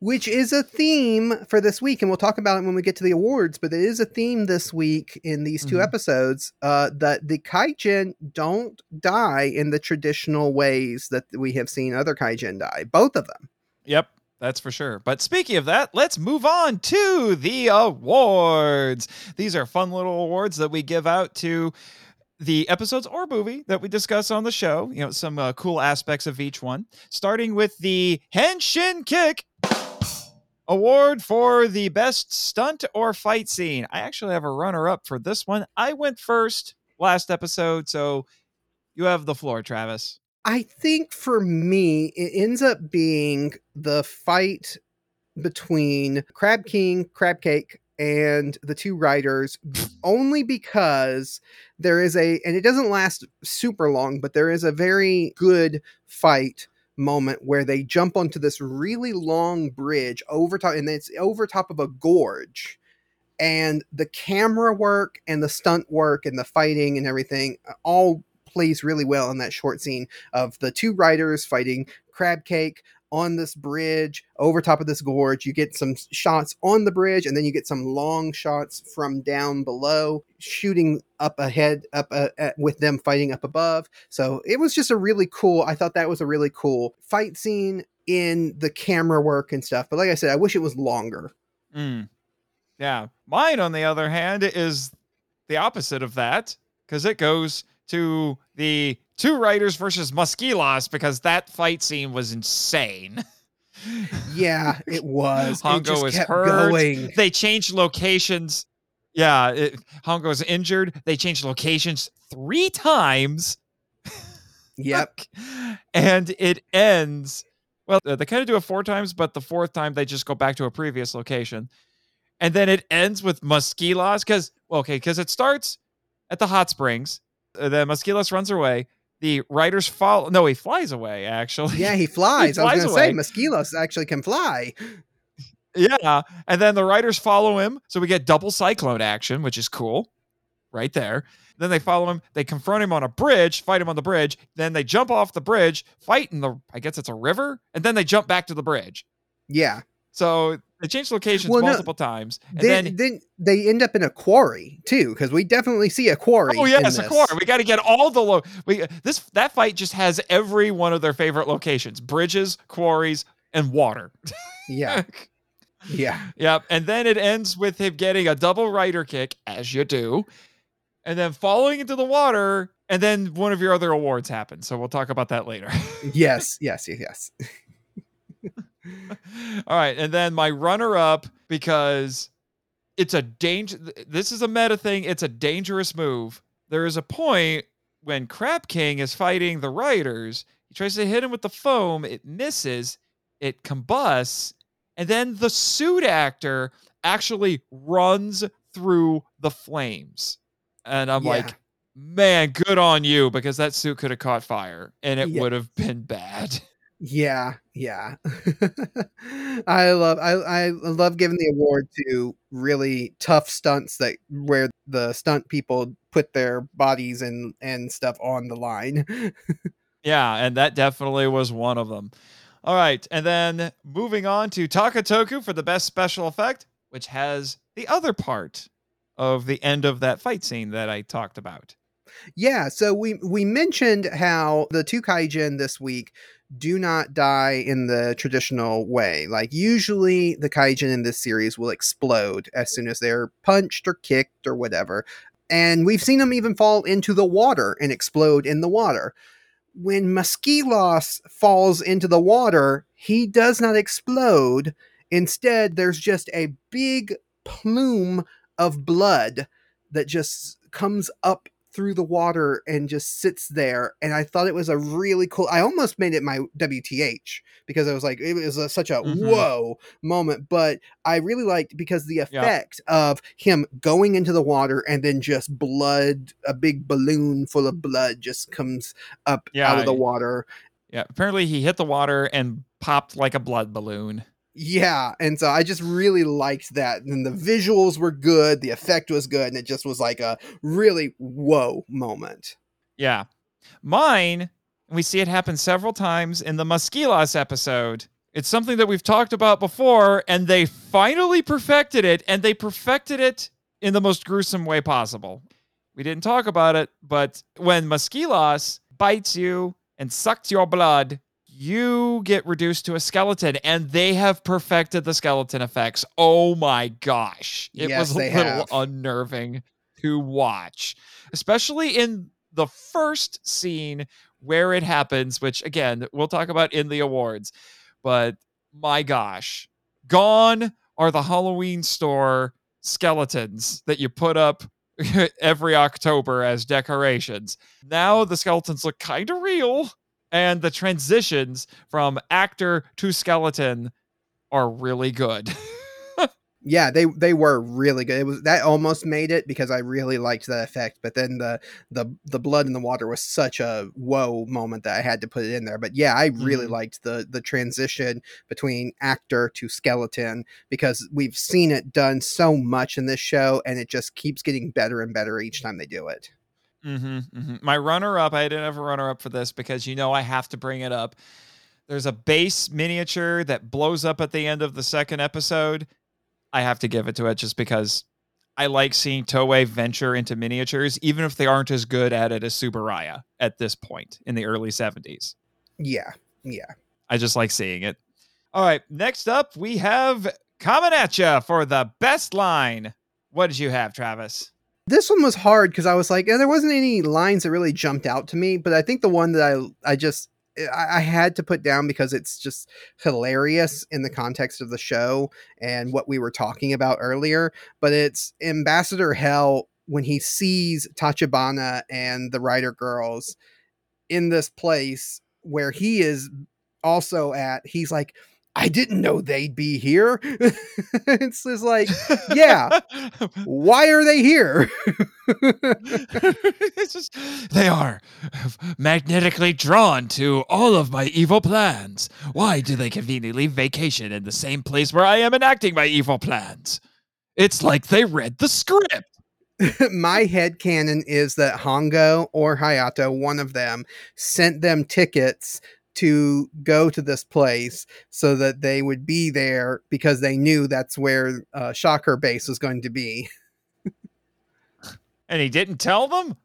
which is a theme for this week and we'll talk about it when we get to the awards but it is a theme this week in these 2 Mhm. episodes uh, that the kaijin don't die in the traditional ways that we have seen other kaijin die both of them Yep, that's for sure. But speaking of that, let's move on to the awards. These are fun little awards that we give out to the episodes or movie that we discuss on the show. You know, some uh, cool aspects of each one. Starting with the Henshin Kick award for the best stunt or fight scene. I actually have a runner up for this one. I went first last episode, so you have the floor, Travis. I think for me it ends up being the fight between crab king crab cake and the two riders only because there is a and it doesn't last super long but there is a very good fight moment where they jump onto this really long bridge over top and it's over top of a gorge and the camera work and the stunt work and the fighting and everything uh, all plays really well in that short scene of the two riders fighting crab cake on this bridge over top of this gorge. You get some shots on the bridge, and then you get some long shots from down below, shooting up ahead, up uh, with them fighting up above. So it was just a really cool. I thought that was a really cool fight scene in the camera work and stuff. But like I said, I wish it was longer. Mm. Yeah. Mine, on the other hand, is the opposite of that because it goes to the two riders versus Mosquilas because that fight scene was insane. Yeah, it was. it Hongo just is hurt. going. They changed locations. Yeah, it, Hongo's injured. They changed locations three times. Yep. and it ends. Well, they kind of do it four times, but the fourth time they just go back to a previous location. And then it ends with Mosquilas because, well, okay, because it starts at the hot springs. Uh, then Mosquilas runs away. The riders follow. No, he flies away, actually. Yeah, he flies. I was going to say. Mosquitoes actually can fly. Yeah. And then the riders follow him. So we get double cyclone action, which is cool. Right there. Then they follow him. They confront him on a bridge, fight him on the bridge. Then they jump off the bridge, fight in the, I guess it's a river. And then they jump back to the bridge. Yeah. So they changed locations Well, no, multiple times. And Then, then, then they end up in a quarry too, because we definitely see a quarry. oh yes, a quarry. We got to get all the lo- we this that fight just has every one of their favorite locations: bridges, quarries, and water. Yeah, yeah. Yep. And then it ends with him getting a double rider kick, as you do, and then falling into the water. And then one of your other awards happens. So we'll talk about that later. yes, yes, yes, yes. All right. And then my runner up, because it's a danger. This is a meta thing. It's a dangerous move. there is a point when Crab King is fighting the Riders. He tries to hit him with the foam, it misses, it combusts, and then the suit actor actually runs through the flames. And I'm Yeah. like, man, good on you because that suit could have caught fire and it would have been bad. Yeah, yeah. I love I I love giving the award to really tough stunts that where the stunt people put their bodies and and stuff on the line. Yeah, and that definitely was one of them. All right, and then moving on to Takatoku for the best special effect, which has the other part of the end of that fight scene that I talked about. yeah, so we we mentioned how the two kaijin this week do not die in the traditional way. Like usually the kaijin in this series will explode as soon as they're punched or kicked or whatever. And we've seen them even fall into the water and explode in the water. When Mosquilas falls into the water, he does not explode. Instead, there's just a big plume of blood that just comes up through the water and just sits there. And I thought it was a really cool. I almost made it my WTH because I was like, it was a, such a Mhm. whoa moment. But I really liked because the Yeah. effect of him going into the water and then just blood, a big balloon full of blood just comes up out of the water. Yeah, apparently he hit the water and popped like a blood balloon. Yeah, and so I just really liked that. And the visuals were good, the effect was good, and it just was like a really whoa moment. Yeah. Mine, we see it happen several times in the Mosquilas episode. It's something that we've talked about before, and they finally perfected it, and they perfected it in the most gruesome way possible. We didn't talk about it, but when Mosquilas bites you and sucks your blood, you get reduced to a skeleton, and they have perfected the skeleton effects. Oh my gosh. It Yes, was a little have. unnerving to watch, especially in the first scene where it happens, which again, we'll talk about in the awards. But my gosh, gone are the Halloween store skeletons that you put up every October as decorations. Now the skeletons look kind of real, and the transitions from actor to skeleton are really good. Yeah, they they were really good. It was that almost made it because I really liked that effect, but then the the the blood in the water was such a whoa moment that I had to put it in there. But yeah, I really Mhm. liked the the transition between actor to skeleton because we've seen it done so much in this show and it just keeps getting better and better each time they do it. Hmm My runner up, I didn't have a runner up for this because you know I have to bring it up. There's a base miniature that blows up at the end of the second episode. I have to give it to it just because I like seeing Toei venture into miniatures, even if they aren't as good at it as Tsuburaya at this point in the early 70s. Yeah. Yeah. I just like seeing it. All right, next up we have coming at you for the best line. What did you have, Travis? This one was hard because I was like, eh, there wasn't any lines that really jumped out to me, but I think the one that I I just I, I had to put down because it's just hilarious in the context of the show and what we were talking about earlier. But it's Ambassador Hell when he sees Tachibana and the Rider Girls in this place where he is also at. He's like, I didn't know they'd be here. it's just like, yeah, why are they here? it's just they are magnetically drawn to all of my evil plans. Why do they conveniently vacation in the same place where I am enacting my evil plans? It's like they read the script. My head canon is that Hongo or Hayato, one of them, sent them tickets to go to this place so that they would be there because they knew that's where uh, Shocker base was going to be. And he didn't tell them?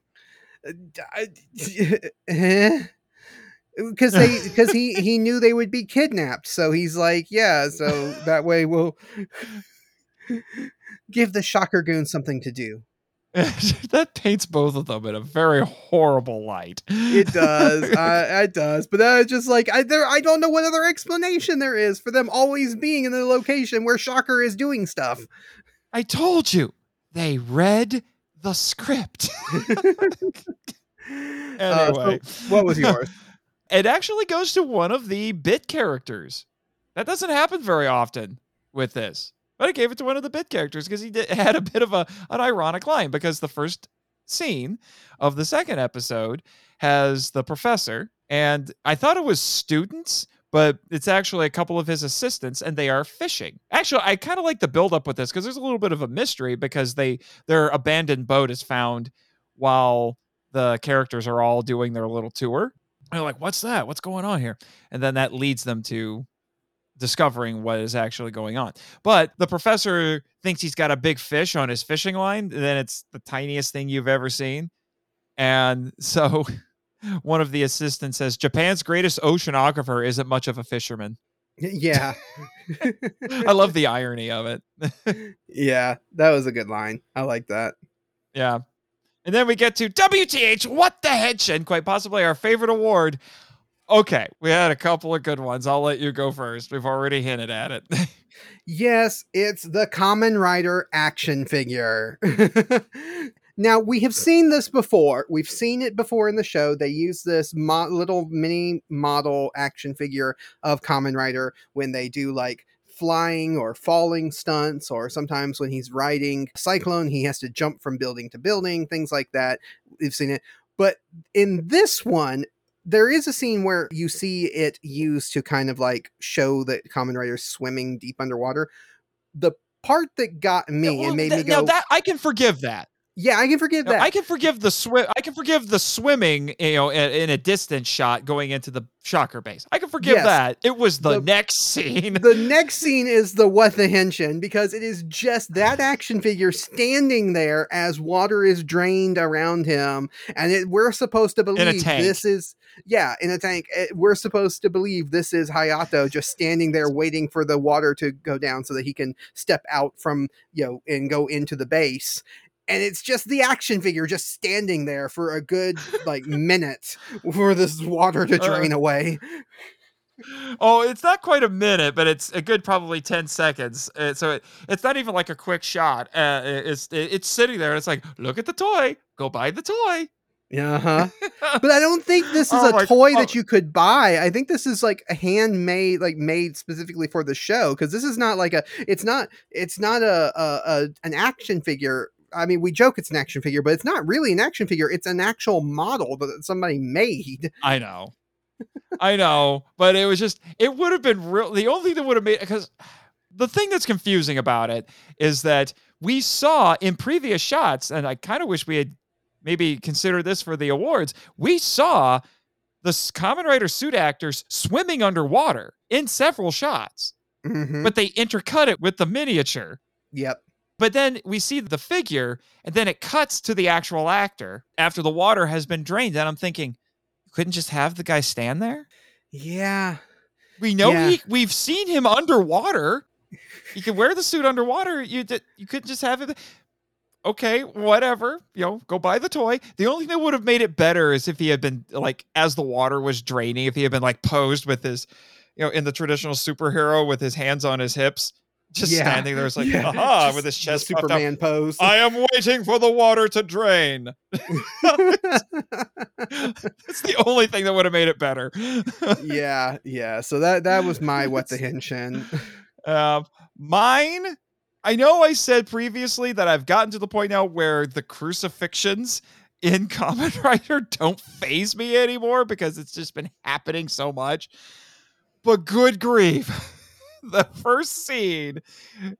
because they because he he knew they would be kidnapped so he's like yeah so that way we'll give the shocker goon something to do that paints both of them in a very horrible light. it does uh, it does but uh, just like I, there I don't know what other explanation there is for them always being in the location where shocker is doing stuff I told you. They read the script. Uh, so Anyway. what was yours? it actually goes to one of the bit characters. That doesn't happen very often with this. But I gave it to one of the bit characters because he did, had a bit of a an ironic line because the first scene of the second episode has the professor and I thought it was students but it's actually a couple of his assistants and they are fishing. Actually, I kind of like the build up with this because there's a little bit of a mystery because they their abandoned boat is found while the characters are all doing their little tour. And they're like, "What's that? What's going on here?" And then that leads them to discovering what is actually going on. But the professor thinks he's got a big fish on his fishing line, then it's the tiniest thing you've ever seen. And so one of the assistants says, Japan's greatest oceanographer isn't much of a fisherman. yeah, I love the irony of it. yeah, that was a good line. I like that. Yeah. And then we get to WTH, what the hedge? And quite possibly our favorite award. Okay, we had a couple of good ones. I'll let you go first. We've already hinted at it. Yes, it's the Kamen Rider action figure. now, we have seen this before. We've seen it before in the show. They use this mo- little mini model action figure of Kamen Rider when they do like flying or falling stunts, or sometimes when he's riding Cyclone, he has to jump from building to building, things like that. We've seen it. But in this one, there is a scene where you see it used to kind of like show that Kamen Rider's swimming deep underwater. The part that got me Well, and made th- me go, now that I can forgive that. Yeah, I can forgive Now, that. I can forgive the swim. I can forgive the swimming, you know, in, in a distance shot going into the shocker base. I can forgive Yes. that. It was the, The- next scene. the next scene is the what the henshin because it is just that action figure standing there as water is drained around him and it, we're supposed to believe this is yeah in a tank Eh, we're supposed to believe this is hayato just standing there waiting for the water to go down so that he can step out from you know and go into the base and it's just the action figure just standing there for a good like minute for this water to Uh, drain away oh, it's not quite a minute, but it's a good probably ten seconds. Uh, so it, it's not even like a quick shot. Uh, it's it's sitting there. and It's like, look at the toy. Go buy the toy. uh-huh but I don't think this is Oh a toy oh. that you could buy. I think this is like a handmade, like made specifically for the show. Because this is not like a, it's not, it's not a, a, a an action figure. I mean, we joke it's an action figure, but it's not really an action figure. It's an actual model that somebody made. I know. I know, but it was just it would have been real the only thing that would have made because the thing that's confusing about it is that we saw in previous shots and I kind of wish we had maybe considered this for the awards. We saw the Kamen Rider suit actors swimming underwater in several shots, Mhm. but they intercut it with the miniature. Yep. But then we see the figure, and then it cuts to the actual actor after the water has been drained. And I'm thinking, couldn't just have the guy stand there? Yeah. We know Yeah. he, we've seen him underwater. You can wear the suit underwater. You you couldn't just have it. Okay, whatever. You know, go buy the toy. The only thing that would have made it better is if he had been like as the water was draining, if he had been like posed with his, you know, in the traditional superhero with his hands on his hips, just Yeah. standing there. It's like, Yeah. aha, Just with his chest. Superman pose. I am waiting for the water to drain. That's the only thing that would have made it better. yeah, yeah. So that that was my what the henshin. Um, mine, I know I said previously that I've gotten to the point now where the crucifixions in Kamen Rider don't phase me anymore because it's just been happening so much. But good grief. The first scene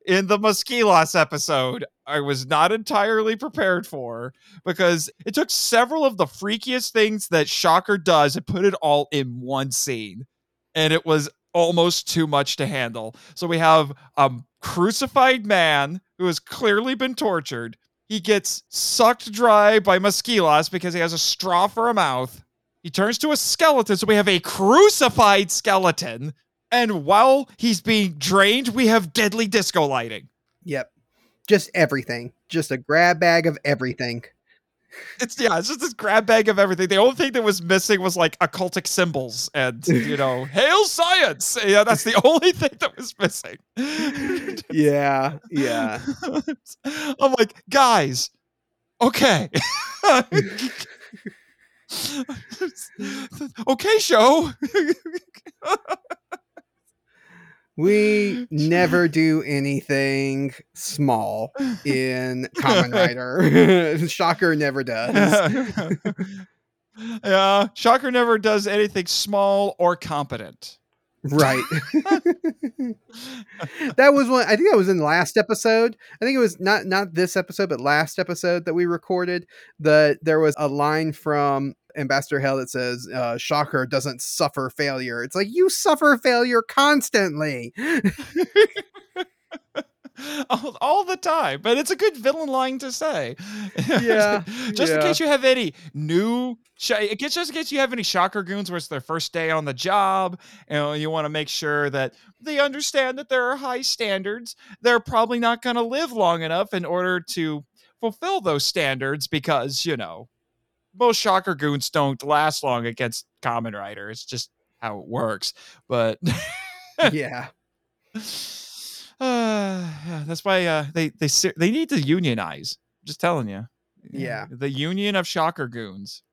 in the Mosquilas episode, I was not entirely prepared for because it took several of the freakiest things that Shocker does and put it all in one scene. And it was almost too much to handle. So we have a crucified man who has clearly been tortured. He gets sucked dry by Mosquilas because he has a straw for a mouth. He turns to a skeleton, so we have a crucified skeleton. And while he's being drained, we have deadly disco lighting. Yep. Just everything. Just a grab bag of everything. It's yeah, it's just this grab bag of everything. The only thing that was missing was like occultic symbols and you know, hail science. Yeah, that's the only thing that was missing. Yeah, yeah. I'm like, guys, Okay. okay, show. We never do anything small in Kamen Rider. Shocker never does. yeah, Shocker never does anything small or competent. Right. that was one I think that was in the last episode. I think it was not not this episode, but last episode that we recorded. That there was a line from Ambassador Hell that says, uh, Shocker doesn't suffer failure. It's like you suffer failure constantly. all, all the time. But it's a good villain line to say. Yeah, just in case you have any new, it gets just in case you have any shocker goons where it's their first day on the job, and you want to make sure that they understand that there are high standards. They're probably not going to live long enough in order to fulfill those standards because you know most shocker goons don't last long against Kamen Rider. It's just how it works. But yeah. uh, yeah, that's why uh, they they they need to unionize. Just telling you. Yeah. the union of shocker goons.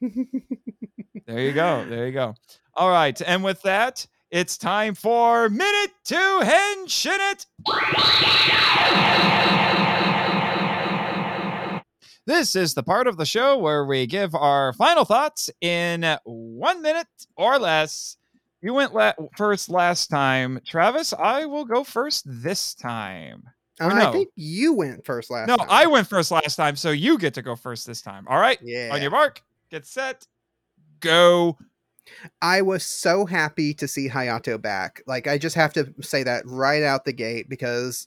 there you go. There you go. All right, and with that, it's time for minute to henshin it. This is the part of the show where we give our final thoughts in one minute or less. You went la- first last time, Travis. I will go first this time. Uh, no. I think you went first last time. No, time. I went first last time, so you get to go first this time. All right. Yeah. On your mark, get set, go. I was so happy to see Hayato back. Like I just have to say that right out the gate because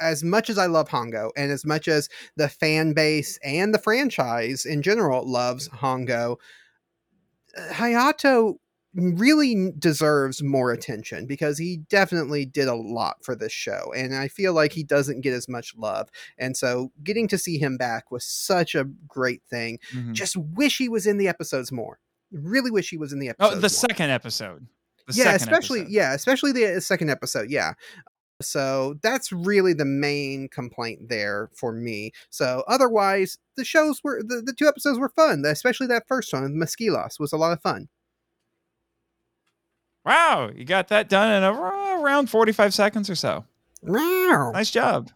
as much as I love Hongo and as much as the fan base and the franchise in general loves Hongo, uh, Hayato really deserves more attention because he definitely did a lot for this show and I feel like he doesn't get as much love. And so getting to see him back was such a great thing. Mhm. Just wish he was in the episodes more. Really wish he was in the episode. Oh, the more second episode. The yeah, especially episode. yeah, especially the second episode. Yeah. So that's really the main complaint there for me. So otherwise, the shows were the, the two episodes were fun. Especially that first one, Mosquilas, was a lot of fun. Wow, you got that done in around forty-five seconds or so. Meow. Nice job.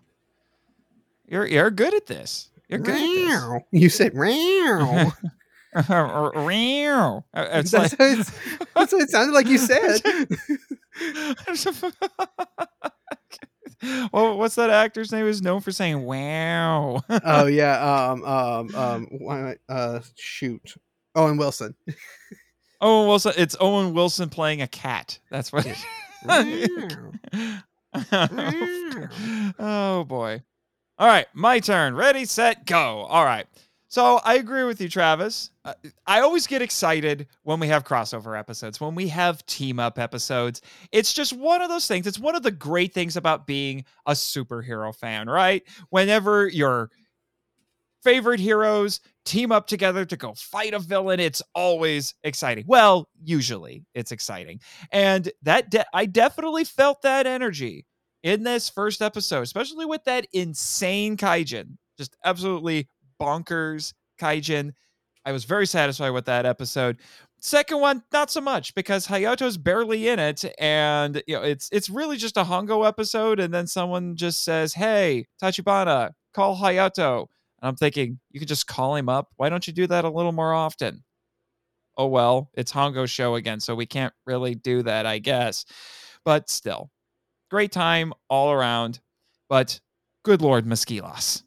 You're you're good at this. You're good Meow. You said this. Meow. Uh, it's that's, like- what it's, that's what it sounded like you said. well, what's that actor's name? Is known for saying "wow." oh yeah. Um. Um. Um. why- Uh. Shoot. Owen Wilson. Owen Wilson. It's Owen Wilson playing a cat. That's what. Oh boy. All right, my turn. Ready, set, go. All right. So I agree with you, Travis. Uh, I always get excited when we have crossover episodes, when we have team up episodes. It's just one of those things. It's one of the great things about being a superhero fan, right? Whenever your favorite heroes team up together to go fight a villain, it's always exciting. Well, usually it's exciting. And that de- I definitely felt that energy in this first episode, especially with that insane kaijin, just absolutely bonkers kaijin. I was very satisfied with that episode. Second one, not so much because Hayato's barely in it, and you know it's it's really just a Hongo episode, and then someone just says, "Hey, Tachibana, call Hayato." And I'm thinking, you could just call him up. Why don't you do that a little more often? Oh well, it's Hongo show again, so we can't really do that, I guess. But still, great time all around. But good lord, Mosquilas.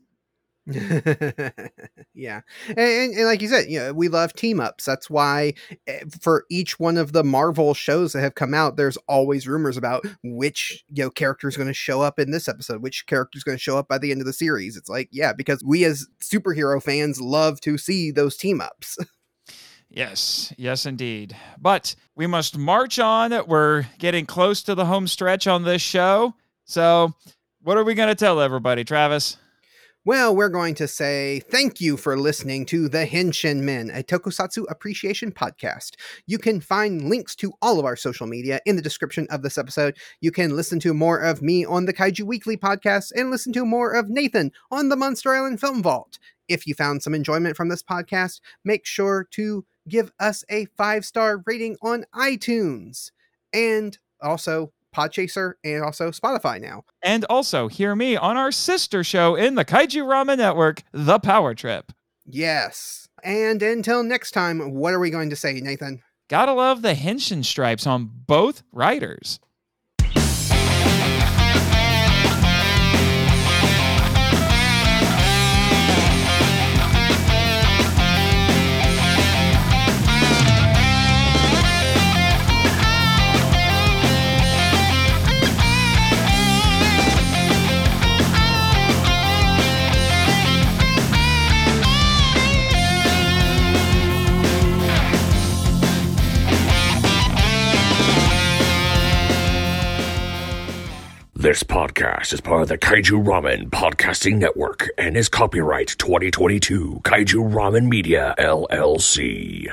yeah and, and, and like you said you know we love team ups that's why eh, for each one of the marvel shows that have come out there's always rumors about which you know character is going to show up in this episode which character is going to show up by the end of the series it's like yeah because we as superhero fans love to see those team ups Yes, yes, indeed. But we must march on. We're getting close to the home stretch on this show. So, what are we going to tell everybody, Travis? Well, we're going to say thank you for listening to The Henshin Men, a tokusatsu appreciation podcast. You can find links to all of our social media in the description of this episode. You can listen to more of me on the Kaiju Weekly podcast and listen to more of Nathan on the Monster Island Film Vault. If you found some enjoyment from this podcast, make sure to give us a five star rating on iTunes and also Podchaser and also Spotify now. And also hear me on our sister show in the Kaiju Rama Network, The Power Trip. Yes. And until next time, what are we going to say, Nathan? Gotta love the henshin stripes on both riders. This podcast is part of the Kaiju Ramen Podcasting Network and is copyright 2022 Kaiju Ramen Media LLC.